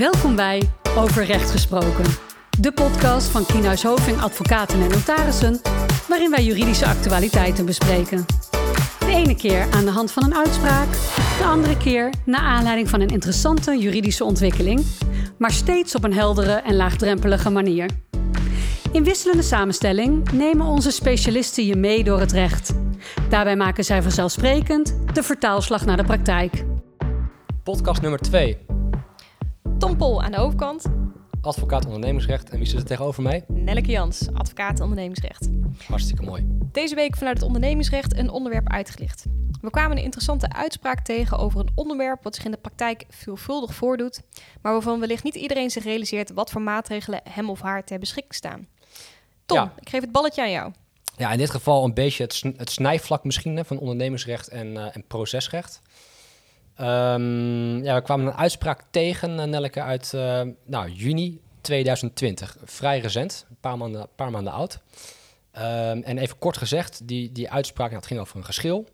Welkom bij Over Recht Gesproken. De podcast van Kienhuis Hoving Advocaten en Notarissen, waarin wij juridische actualiteiten bespreken. De ene keer aan de hand van een uitspraak, de andere keer naar aanleiding van een interessante juridische ontwikkeling, maar steeds op een heldere en laagdrempelige manier. In wisselende samenstelling nemen onze specialisten je mee door het recht. Daarbij maken zij vanzelfsprekend de vertaalslag naar de praktijk. Podcast nummer 2. Tom Pol aan de overkant. Advocaat ondernemingsrecht. En wie zit er tegenover mij? Nelleke Jans, advocaat ondernemingsrecht. Hartstikke mooi. Deze week vanuit het ondernemingsrecht een onderwerp uitgelicht. We kwamen een interessante uitspraak tegen over een onderwerp wat zich in de praktijk veelvuldig voordoet, maar waarvan wellicht niet iedereen zich realiseert wat voor maatregelen hem of haar ter beschikking staan. Tom, Ja. ik geef het balletje aan jou. Ja, in dit geval een beetje het, sn- het snijvlak misschien hè, van ondernemingsrecht en, eh, en procesrecht. Ehm, ja, we kwamen een uitspraak tegen, eh, Nelleke, uit eh, nou, juni 2020. Vrij recent, een paar maanden, paar maanden oud. Ehm, en even kort gezegd, die, die uitspraak, nou, het ging over een geschil.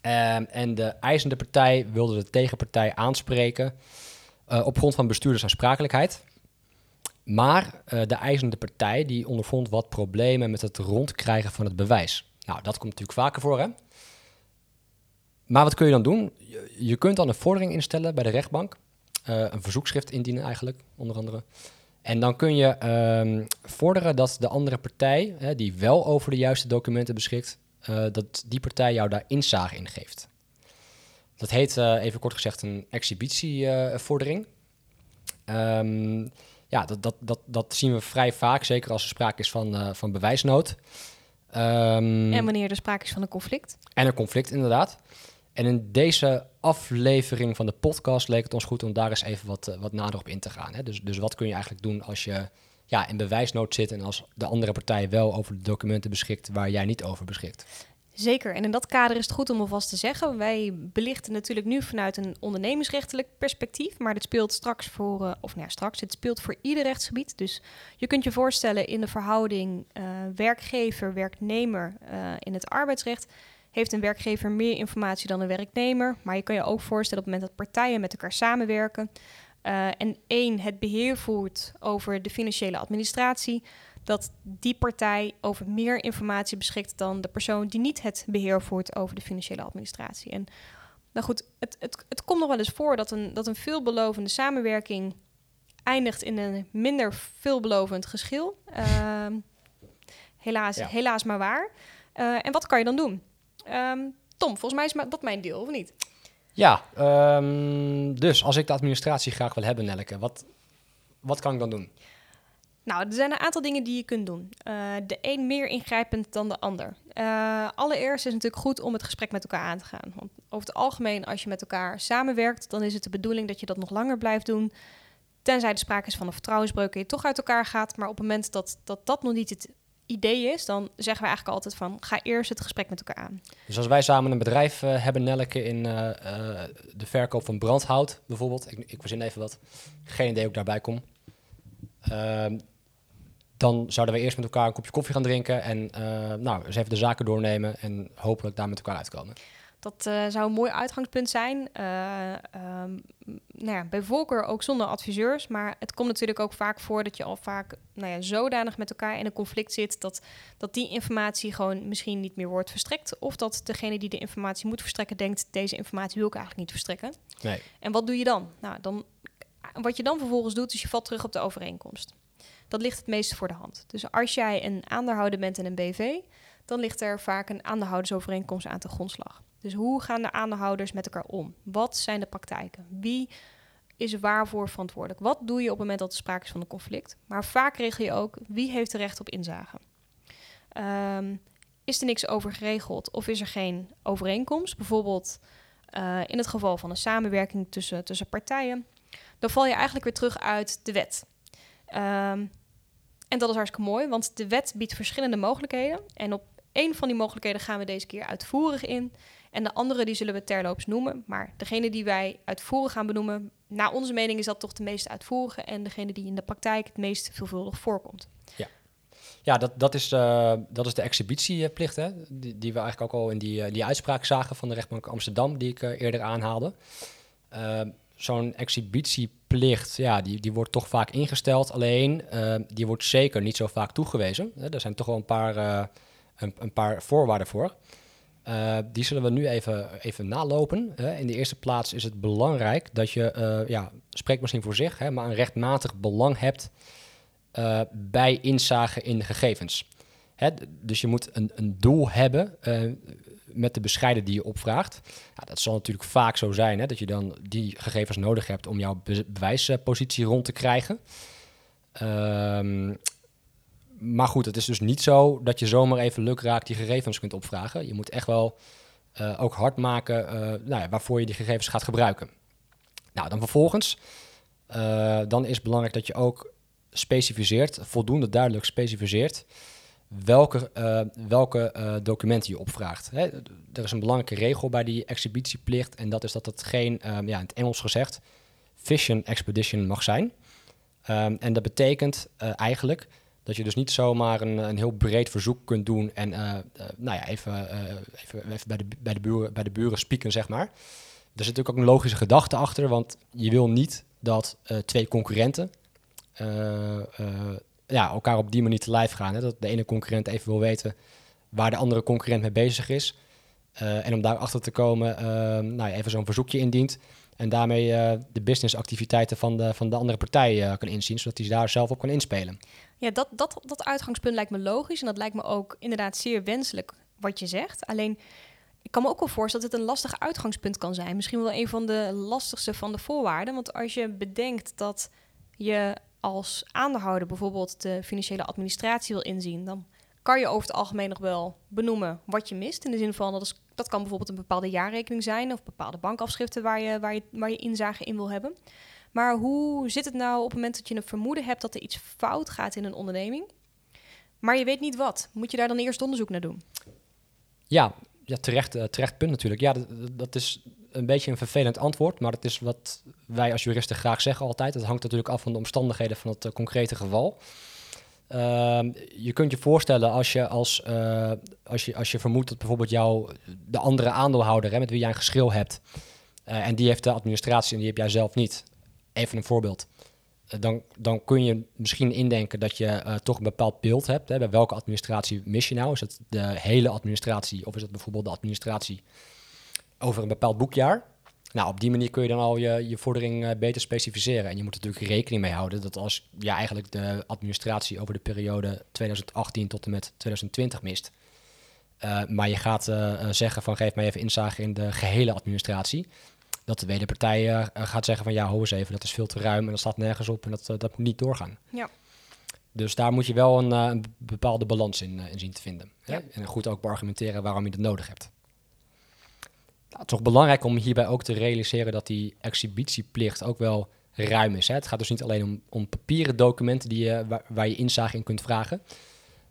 Ehm, en de eisende partij wilde de tegenpartij aanspreken eh, op grond van bestuurdersaansprakelijkheid. Maar de eisende partij die ondervond wat problemen met het rondkrijgen van het bewijs. Nou, dat komt natuurlijk vaker voor, hè? Maar wat kun je dan doen? Je, je kunt dan een vordering instellen bij de rechtbank. eh, een verzoekschrift indienen eigenlijk, onder andere. En dan kun je ehm, vorderen dat de andere partij, hè, die wel over de juiste documenten beschikt, eh, dat die partij jou daar inzage in geeft. Dat heet, eh, even kort gezegd, een exhibitievordering. Ehm ja, dat, dat, dat, dat zien we vrij vaak, zeker als er sprake is van, van bewijsnood. Ehm, En wanneer er sprake is van een conflict. en een conflict, inderdaad. En in deze aflevering van de podcast leek het ons goed om daar eens even wat, eh, wat nader op in te gaan. Hè? Dus, dus wat kun je eigenlijk doen als je ja, in bewijsnood zit en als de andere partij wel over de documenten beschikt waar jij niet over beschikt? Zeker, en in dat kader is het goed om alvast te zeggen, wij belichten natuurlijk nu vanuit een ondernemingsrechtelijk perspectief, maar dit speelt straks voor, eh, of nou ja, straks, het speelt voor ieder rechtsgebied. Dus je kunt je voorstellen in de verhouding eh, werkgever-werknemer in het arbeidsrecht, heeft een werkgever meer informatie dan een werknemer, maar je kan je ook voorstellen op het moment dat partijen met elkaar samenwerken eh, en één het beheer voert over de financiële administratie, dat die partij over meer informatie beschikt dan de persoon die niet het beheer voert over de financiële administratie. En nou goed, het, het, het komt nog wel eens voor dat een, dat een veelbelovende samenwerking eindigt in een minder veelbelovend geschil. Ehm, helaas, Ja. helaas maar waar. Eh, en wat kan je dan doen? Ehm, Tom, volgens mij is dat mijn deel, of niet? Ja, ehm, dus als ik de administratie graag wil hebben, Nelleke, wat, wat kan ik dan doen? Nou, er zijn een aantal dingen die je kunt doen. Eh, de een meer ingrijpend dan de ander. Eh, allereerst is het natuurlijk goed om het gesprek met elkaar aan te gaan. Want over het algemeen, als je met elkaar samenwerkt, dan is het de bedoeling dat je dat nog langer blijft doen. Tenzij er sprake is van een vertrouwensbreuk en je toch uit elkaar gaat. Maar op het moment dat dat, dat nog niet het idee is, dan zeggen we eigenlijk altijd van ga eerst het gesprek met elkaar aan. Dus als wij samen een bedrijf eh, hebben, Nelleke, in eh, eh, de verkoop van brandhout bijvoorbeeld, ik, ik verzin even wat, geen idee hoe ik daarbij kom, Ehm, dan zouden we eerst met elkaar een kopje koffie gaan drinken en nou, eens even de zaken doornemen en hopelijk daar met elkaar uitkomen. Dat eh, zou een mooi uitgangspunt zijn. Eh, ehm, nou ja, bij voorkeur ook zonder adviseurs. Maar het komt natuurlijk ook vaak voor dat je al vaak nou ja, zodanig met elkaar in een conflict zit dat, dat die informatie gewoon misschien niet meer wordt verstrekt. Of dat degene die de informatie moet verstrekken denkt, deze informatie wil ik eigenlijk niet verstrekken. Nee. En wat doe je dan? Nou, dan wat je dan vervolgens doet, is je valt terug op de overeenkomst. Dat ligt het meeste voor de hand. Dus als jij een aandeelhouder bent in een BV, dan ligt er vaak een aandeelhoudersovereenkomst aan te grondslag. Dus hoe gaan de aandeelhouders met elkaar om? Wat zijn de praktijken? Wie is waarvoor verantwoordelijk? Wat doe je op het moment dat er sprake is van een conflict? Maar vaak regel je ook wie heeft er recht op inzage. Ehm, is er niks over geregeld of is er geen overeenkomst? Bijvoorbeeld eh, in het geval van een samenwerking tussen, tussen partijen, dan val je eigenlijk weer terug uit de wet. Ehm, en dat is hartstikke mooi, want de wet biedt verschillende mogelijkheden. En op één van die mogelijkheden gaan we deze keer uitvoerig in. En de andere die zullen we terloops noemen. Maar degene die wij uitvoerig gaan benoemen, naar onze mening is dat toch de meest uitvoerige en degene die in de praktijk het meest veelvuldig voorkomt. Ja, dat, dat, is, eh, dat is de exhibitieplicht, hè? Die, die we eigenlijk ook al in die, eh, die uitspraak zagen van de rechtbank Amsterdam, die ik eh, eerder aanhaalde. Eh, Zo'n exhibitieplicht, ja, die, die wordt toch vaak ingesteld. Alleen, uh, die wordt zeker niet zo vaak toegewezen. Er zijn toch wel een paar, een, een, paar voorwaarden voor. Uh, die zullen we nu even, even nalopen. Hè. In de eerste plaats is het belangrijk dat je, ja, spreekt misschien voor zich, hè, maar een rechtmatig belang hebt bij inzage in gegevens. Hè, dus je moet een, een doel hebben met de bescheiden die je opvraagt. Dat zal natuurlijk vaak zo zijn, hè, dat je dan die gegevens nodig hebt om jouw bewijspositie rond te krijgen. Um, maar goed, het is dus niet zo dat je zomaar even lukraak die gegevens kunt opvragen. Je moet echt wel uh, ook hard maken uh, nou ja, waarvoor je die gegevens gaat gebruiken. Nou, dan vervolgens, uh, dan is het belangrijk dat je ook specificeert, voldoende duidelijk specificeert, welke, welke documenten je opvraagt. Hè, er is een belangrijke regel bij die exhibitieplicht en dat is dat het geen, ja, in het Engels gezegd, fishing expedition mag zijn. Um, en dat betekent eigenlijk dat je dus niet zomaar een, een heel breed verzoek kunt doen en nou ja, even, even, even, bij, de, bij, de buren, bij de buren spieken, zeg maar. Er zit natuurlijk ook een logische gedachte achter, want je wil niet dat twee concurrenten ja, elkaar op die manier te lijf gaan. Hè? Dat de ene concurrent even wil weten waar de andere concurrent mee bezig is. En om daarachter te komen, nou, even zo'n verzoekje indient. En daarmee uh, de businessactiviteiten van de, van de andere partij kan inzien, zodat hij daar zelf op kan inspelen. Ja, dat, dat, dat uitgangspunt lijkt me logisch. En dat lijkt me ook inderdaad zeer wenselijk wat je zegt. Alleen, ik kan me ook wel voorstellen dat het een lastig uitgangspunt kan zijn. Misschien wel een van de lastigste van de voorwaarden. Want als je bedenkt dat je als aandeelhouder bijvoorbeeld de financiële administratie wil inzien, dan kan je over het algemeen nog wel benoemen wat je mist. In de zin van dat, dat kan bijvoorbeeld een bepaalde jaarrekening zijn of bepaalde bankafschriften waar je, waar, je, waar je inzage in wil hebben. Maar hoe zit het nou op het moment dat je een vermoeden hebt dat er iets fout gaat in een onderneming, maar je weet niet wat? Moet je daar dan eerst onderzoek naar doen? Ja, ja terecht, uh, terecht punt natuurlijk. Ja, dat, dat is een beetje een vervelend antwoord, maar het is wat wij als juristen graag zeggen altijd. Het hangt natuurlijk af van de omstandigheden van het uh, concrete geval. Uh, je kunt je voorstellen als je, als, uh, als, je, als je vermoedt dat bijvoorbeeld jou, de andere aandeelhouder hè, met wie jij een geschil hebt, en die heeft de administratie en die heb jij zelf niet. Even een voorbeeld. dan, dan kun je misschien indenken dat je toch een bepaald beeld hebt. Hè, bij welke administratie mis je nou? Is het de hele administratie of is het bijvoorbeeld de administratie over een bepaald boekjaar. Nou, op die manier kun je dan al je, je vordering uh, beter specificeren. En je moet natuurlijk rekening mee houden dat als je eigenlijk de administratie over de periode 2018 tot en met 2020 mist. Maar je gaat zeggen van geef mij even inzage in de gehele administratie. Dat de wederpartij gaat zeggen van ja, hou eens even, dat is veel te ruim en dat staat nergens op en dat, dat moet niet doorgaan. Ja. Dus daar moet je wel een, een bepaalde balans in, in zien te vinden. Ja. Hè? En goed ook beargumenteren waarom je dat nodig hebt. Nou, toch belangrijk om hierbij ook te realiseren dat die exhibitieplicht ook wel ruim is. Hè? Het gaat dus niet alleen om, om papieren documenten die je, waar, waar, je inzage in kunt vragen.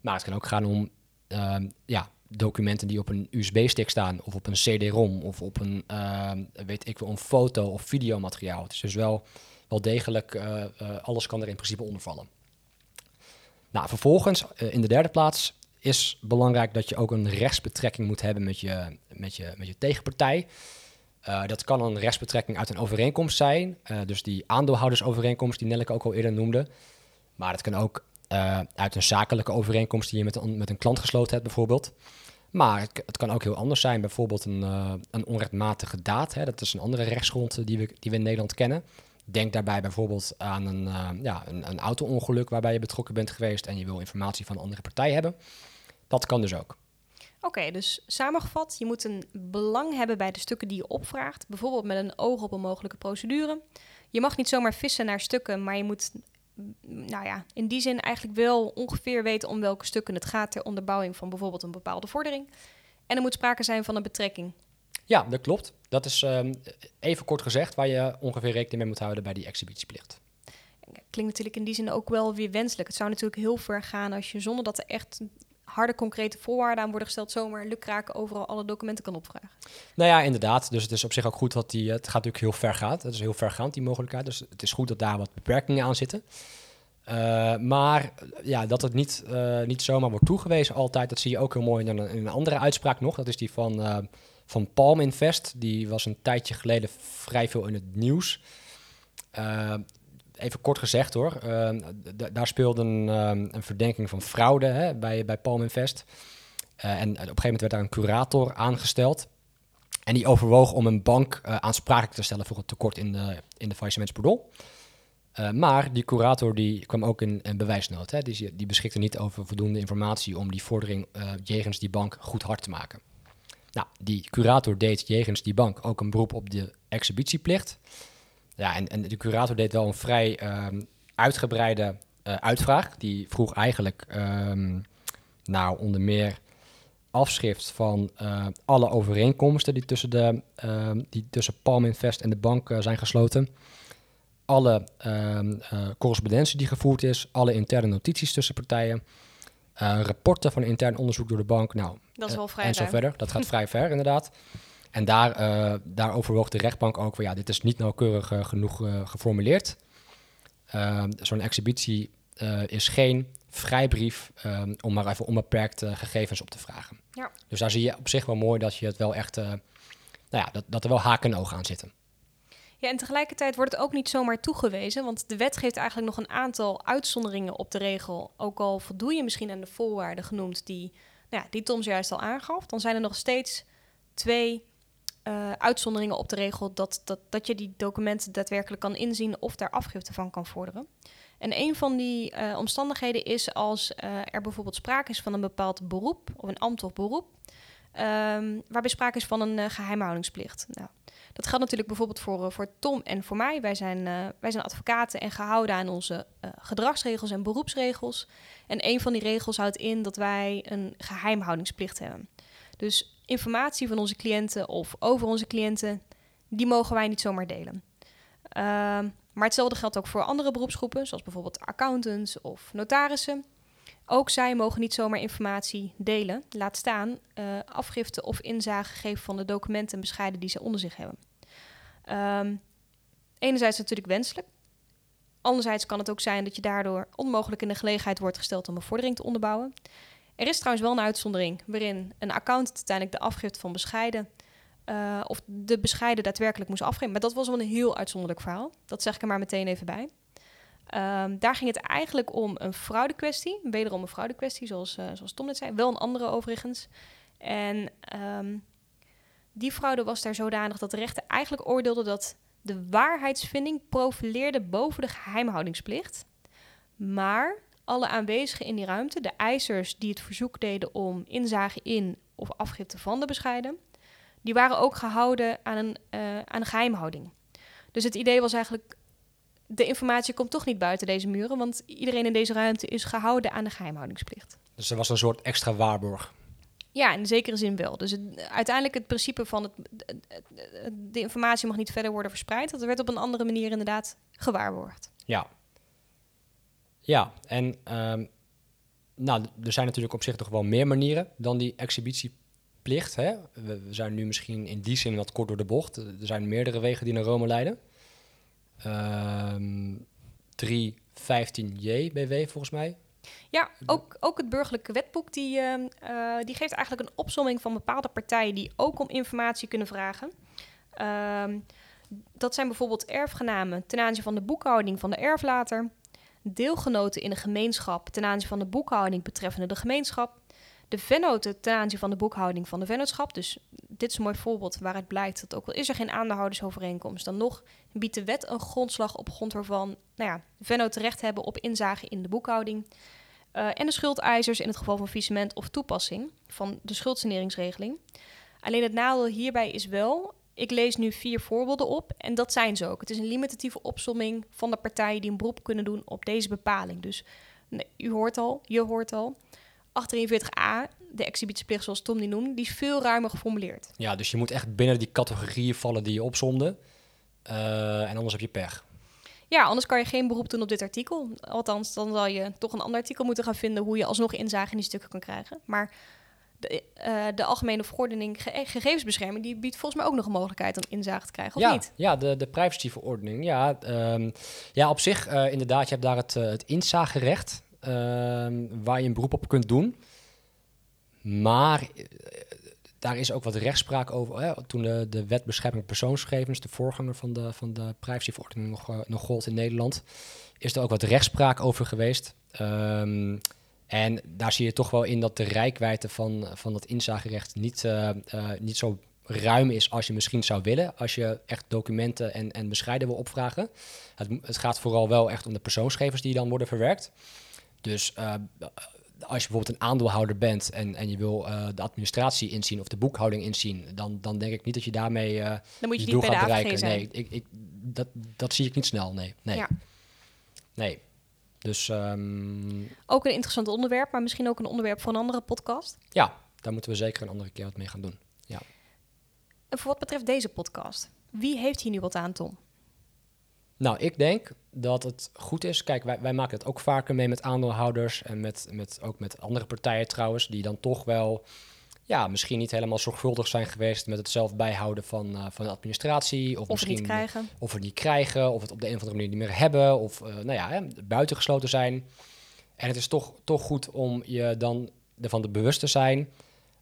Maar het kan ook gaan om uh, ja, documenten die op een USB-stick staan, of op een CD-ROM, of op een, uh, weet ik wel, een foto- of videomateriaal. Het is dus wel, wel degelijk, uh, alles kan er in principe onder vallen. Nou, vervolgens, eh, in de derde plaats, is belangrijk dat je ook een rechtsbetrekking moet hebben met je, met je, met je tegenpartij. Dat kan een rechtsbetrekking uit een overeenkomst zijn. Dus die aandeelhoudersovereenkomst die Nelleke ook al eerder noemde. Maar het kan ook uit een zakelijke overeenkomst die je met een, met een klant gesloten hebt bijvoorbeeld. Maar het, kan ook heel anders zijn. Bijvoorbeeld een, een onrechtmatige daad. Hè. Dat is een andere rechtsgrond die we, die we in Nederland kennen. Denk daarbij bijvoorbeeld aan een, ja, een, een auto-ongeluk waarbij je betrokken bent geweest en je wil informatie van een andere partij hebben. Dat kan dus ook. Oké, dus samengevat, je moet een belang hebben bij de stukken die je opvraagt, bijvoorbeeld met een oog op een mogelijke procedure. Je mag niet zomaar vissen naar stukken, maar je moet, nou ja, in die zin eigenlijk wel ongeveer weten om welke stukken het gaat ter onderbouwing van bijvoorbeeld een bepaalde vordering. En er moet sprake zijn van een betrekking. Ja, dat klopt. Dat is um, even kort gezegd waar je ongeveer rekening mee moet houden bij die exhibitieplicht klinkt natuurlijk in die zin ook wel weer wenselijk. Het zou natuurlijk heel ver gaan als je zonder dat er echt harde concrete voorwaarden aan worden gesteld, zomaar lukraak overal alle documenten kan opvragen. Nou ja, inderdaad. Dus het is op zich ook goed dat die, het gaat natuurlijk heel ver gaat. Het is heel vergaand, die mogelijkheid. Dus het is goed dat daar wat beperkingen aan zitten. Uh, maar ja, dat het niet, niet zomaar wordt toegewezen altijd, dat zie je ook heel mooi in een, in een andere uitspraak nog. Dat is die van, uh, van Palm Invest. Die was een tijdje geleden vrij veel in het nieuws. Even kort gezegd hoor, uh, daar speelde een, een, verdenking van fraude hè, bij, bij Palm Invest. en op een gegeven moment werd daar een curator aangesteld. En die overwoog om een bank aansprakelijk te stellen voor het tekort in de, in de faillissementsbordel. Uh, maar die curator die kwam ook in een bewijsnood. Hè? Die, die beschikte niet over voldoende informatie om die vordering uh, jegens die bank goed hard te maken. Nou, die curator deed jegens die bank ook een beroep op de exhibitieplicht. Ja, en, en de curator deed wel een vrij um, uitgebreide uh, uitvraag. Die vroeg eigenlijk, um, nou, onder meer afschrift van alle overeenkomsten die tussen, de, uh, die tussen Palm Invest en de bank zijn gesloten alle correspondentie die gevoerd is, alle interne notities tussen partijen, rapporten van intern onderzoek door de bank. Nou, dat is wel vrij en zo verder. Dat gaat vrij ver, inderdaad. En daar, uh, daar overwoog de rechtbank ook van ja, dit is niet nauwkeurig genoeg geformuleerd. Ehm, zo'n exhibitie is geen vrijbrief um, om maar even onbeperkt gegevens op te vragen. Ja. Dus daar zie je op zich wel mooi dat je het wel echt, nou ja, dat, dat er wel haken en ogen aan zitten. Ja, en tegelijkertijd wordt het ook niet zomaar toegewezen, want de wet geeft eigenlijk nog een aantal uitzonderingen op de regel. Ook al voldoe je misschien aan de voorwaarden genoemd die, nou ja, die Tom juist al aangaf, dan zijn er nog steeds twee uh, uitzonderingen op de regel dat, dat, dat je die documenten daadwerkelijk kan inzien of daar afgifte van kan vorderen. En een van die uh, omstandigheden is als uh, er bijvoorbeeld sprake is van een bepaald beroep of een ambt of beroep, um, waarbij sprake is van een geheimhoudingsplicht. Nou, dat geldt natuurlijk bijvoorbeeld voor, eh, voor Tom en voor mij. Wij zijn, wij zijn advocaten en gehouden aan onze gedragsregels en beroepsregels. En een van die regels houdt in dat wij een geheimhoudingsplicht hebben. Dus informatie van onze cliënten of over onze cliënten, die mogen wij niet zomaar delen. Uh, maar hetzelfde geldt ook voor andere beroepsgroepen, zoals bijvoorbeeld accountants of notarissen. Ook zij mogen niet zomaar informatie delen, laat staan uh, afgifte of inzage geven van de documenten en bescheiden die ze onder zich hebben. Um, enerzijds natuurlijk wenselijk. Anderzijds kan het ook zijn dat je daardoor onmogelijk in de gelegenheid wordt gesteld om een vordering te onderbouwen. Er is trouwens wel een uitzondering waarin een accountant uiteindelijk de afgifte van bescheiden uh, of de bescheiden daadwerkelijk moest afgeven. Maar dat was wel een heel uitzonderlijk verhaal. Dat zeg ik er maar meteen even bij. Um, daar ging het eigenlijk om een fraudekwestie. Wederom een fraudekwestie, zoals, uh, zoals Tom net zei. Wel een andere overigens. En um, die fraude was daar zodanig dat de rechter eigenlijk oordeelde dat de waarheidsvinding profileerde boven de geheimhoudingsplicht. Maar alle aanwezigen in die ruimte, de eisers die het verzoek deden om inzage in of afgifte van de bescheiden, die waren ook gehouden aan een, uh, aan een geheimhouding. Dus het idee was eigenlijk de informatie komt toch niet buiten deze muren, want iedereen in deze ruimte is gehouden aan de geheimhoudingsplicht. Dus er was een soort extra waarborg. Ja, in zekere zin wel. Dus het, uiteindelijk het principe van het, de informatie mag niet verder worden verspreid, dat werd op een andere manier inderdaad gewaarborgd. Ja. Ja, en um, nou, er zijn natuurlijk op zich toch wel meer manieren dan die exhibitieplicht. Hè? We, zijn nu misschien in die zin wat kort door de bocht. Er zijn meerdere wegen die naar Rome leiden. Um, 315J BW volgens mij. Ja, ook, ook het burgerlijke wetboek die, uh, die geeft eigenlijk een opsomming van bepaalde partijen die ook om informatie kunnen vragen. Uh, dat zijn bijvoorbeeld erfgenamen ten aanzien van de boekhouding van de erflater, deelgenoten in een gemeenschap ten aanzien van de boekhouding betreffende de gemeenschap, de vennoten ten aanzien van de boekhouding van de vennootschap. Dus dit is een mooi voorbeeld waaruit blijkt dat ook al is er geen aandeelhoudersovereenkomst, dan nog biedt de wet een grondslag op grond waarvan nou ja, vennoten recht hebben op inzage in de boekhouding. Uh, en de schuldeisers in het geval van faillissement of toepassing van de schuldsaneringsregeling. Alleen het nadeel hierbij is wel, ik lees nu vier voorbeelden op en dat zijn ze ook. Het is een limitatieve opsomming van de partijen die een beroep kunnen doen op deze bepaling. Dus nee, u hoort al, je hoort al. 843a, de exhibitieplicht zoals Tom die noemde, die is veel ruimer geformuleerd. Ja, dus je moet echt binnen die categorieën vallen die je opzomde. Uh, en anders heb je pech. Ja, anders kan je geen beroep doen op dit artikel. Althans, dan zal je toch een ander artikel moeten gaan vinden hoe je alsnog inzage in die stukken kan krijgen. Maar de, uh, de algemene verordening ge gegevensbescherming, die biedt volgens mij ook nog een mogelijkheid om inzage te krijgen, of ja, niet? Ja, de, de privacyverordening. Ja, um, ja, op zich uh, inderdaad, je hebt daar het, uh, het inzagerecht. Ehm, waar je een beroep op kunt doen. Maar daar is ook wat rechtspraak over. Hè? Toen de, de wet bescherming persoonsgegevens, de voorganger van de, van de privacyverordening, nog, nog gold in Nederland, is er ook wat rechtspraak over geweest. Um, en daar zie je toch wel in dat de rijkwijde van, van dat inzagerecht niet, uh, uh, niet zo ruim is als je misschien zou willen. Als je echt documenten en, en bescheiden wil opvragen. Het, het gaat vooral wel echt om de persoonsgegevens die dan worden verwerkt. Dus uh, als je bijvoorbeeld een aandeelhouder bent en, en je wil uh, de administratie inzien of de boekhouding inzien, dan, dan denk ik niet dat je daarmee uh, dan moet je, je doel gaat bereiken. Nee, ik, ik, dat, dat zie ik niet snel. Nee, nee. Ja. nee. Dus um, ook een interessant onderwerp, maar misschien ook een onderwerp voor een andere podcast. Ja, daar moeten we zeker een andere keer wat mee gaan doen. Ja. En voor wat betreft deze podcast, wie heeft hier nu wat aan, Tom? Nou, ik denk dat het goed is. Kijk, wij, wij maken het ook vaker mee met aandeelhouders en met, met, ook met andere partijen trouwens, die dan toch wel ja, misschien niet helemaal zorgvuldig zijn geweest met het zelf bijhouden van, uh, van de administratie. Of, Of misschien het niet krijgen. of het niet krijgen, of het op de een of andere manier niet meer hebben, of uh, nou ja, hè, buitengesloten zijn. En het is toch, toch goed om je dan ervan te bewust te zijn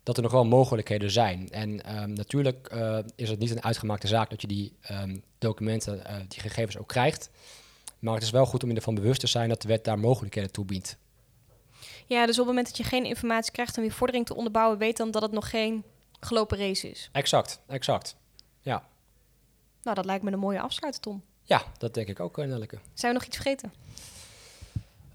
dat er nog wel mogelijkheden zijn. En um, natuurlijk uh, is het niet een uitgemaakte zaak dat je die um, documenten, uh, die gegevens ook krijgt. Maar het is wel goed om je ervan bewust te zijn dat de wet daar mogelijkheden toe biedt. Ja, dus op het moment dat je geen informatie krijgt om je vordering te onderbouwen, weet dan dat het nog geen gelopen race is. Exact, exact. Ja. Nou, dat lijkt me een mooie afsluiter, Tom. Ja, dat denk ik ook, uh, Nelleke. Zijn we nog iets vergeten?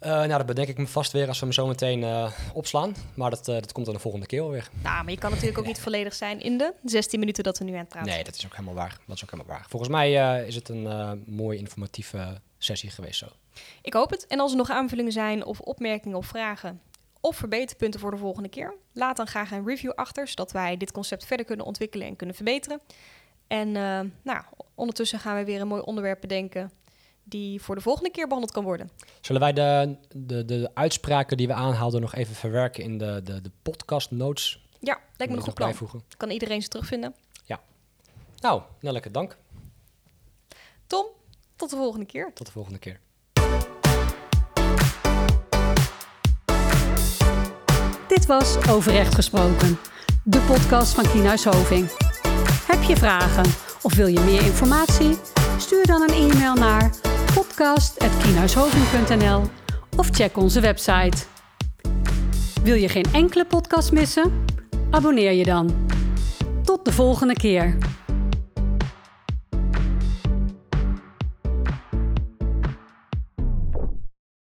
Uh, nou, dat bedenk ik me vast weer als we hem zo meteen uh, opslaan. Maar dat, uh, dat komt dan de volgende keer weer. Nou, maar je kan natuurlijk ook niet volledig zijn in de 16 minuten dat we nu aan het praten Nee, dat is ook helemaal waar. Dat is ook helemaal waar. Volgens mij is het een mooie informatieve sessie geweest zo. Ik hoop het. En als er nog aanvullingen zijn of opmerkingen of vragen of verbeterpunten voor de volgende keer, laat dan graag een review achter, zodat wij dit concept verder kunnen ontwikkelen en kunnen verbeteren. En nou, ondertussen gaan we weer een mooi onderwerp bedenken die voor de volgende keer behandeld kan worden. Zullen wij de, de, de uitspraken die we aanhaalden nog even verwerken in de, de, de podcast notes? Ja, lijkt me een goed plan. Bijvoegen? Kan iedereen ze terugvinden. Ja. Nou, Nelleke, dank. Tom, tot de volgende keer. Tot de volgende keer. Dit was Overrecht Gesproken, de podcast van Kienhuis Hoving. Heb je vragen of wil je meer informatie? Stuur dan een e-mail naar podcast.kienhuishoving.nl of check onze website. Wil je geen enkele podcast missen? Abonneer je dan. Tot de volgende keer.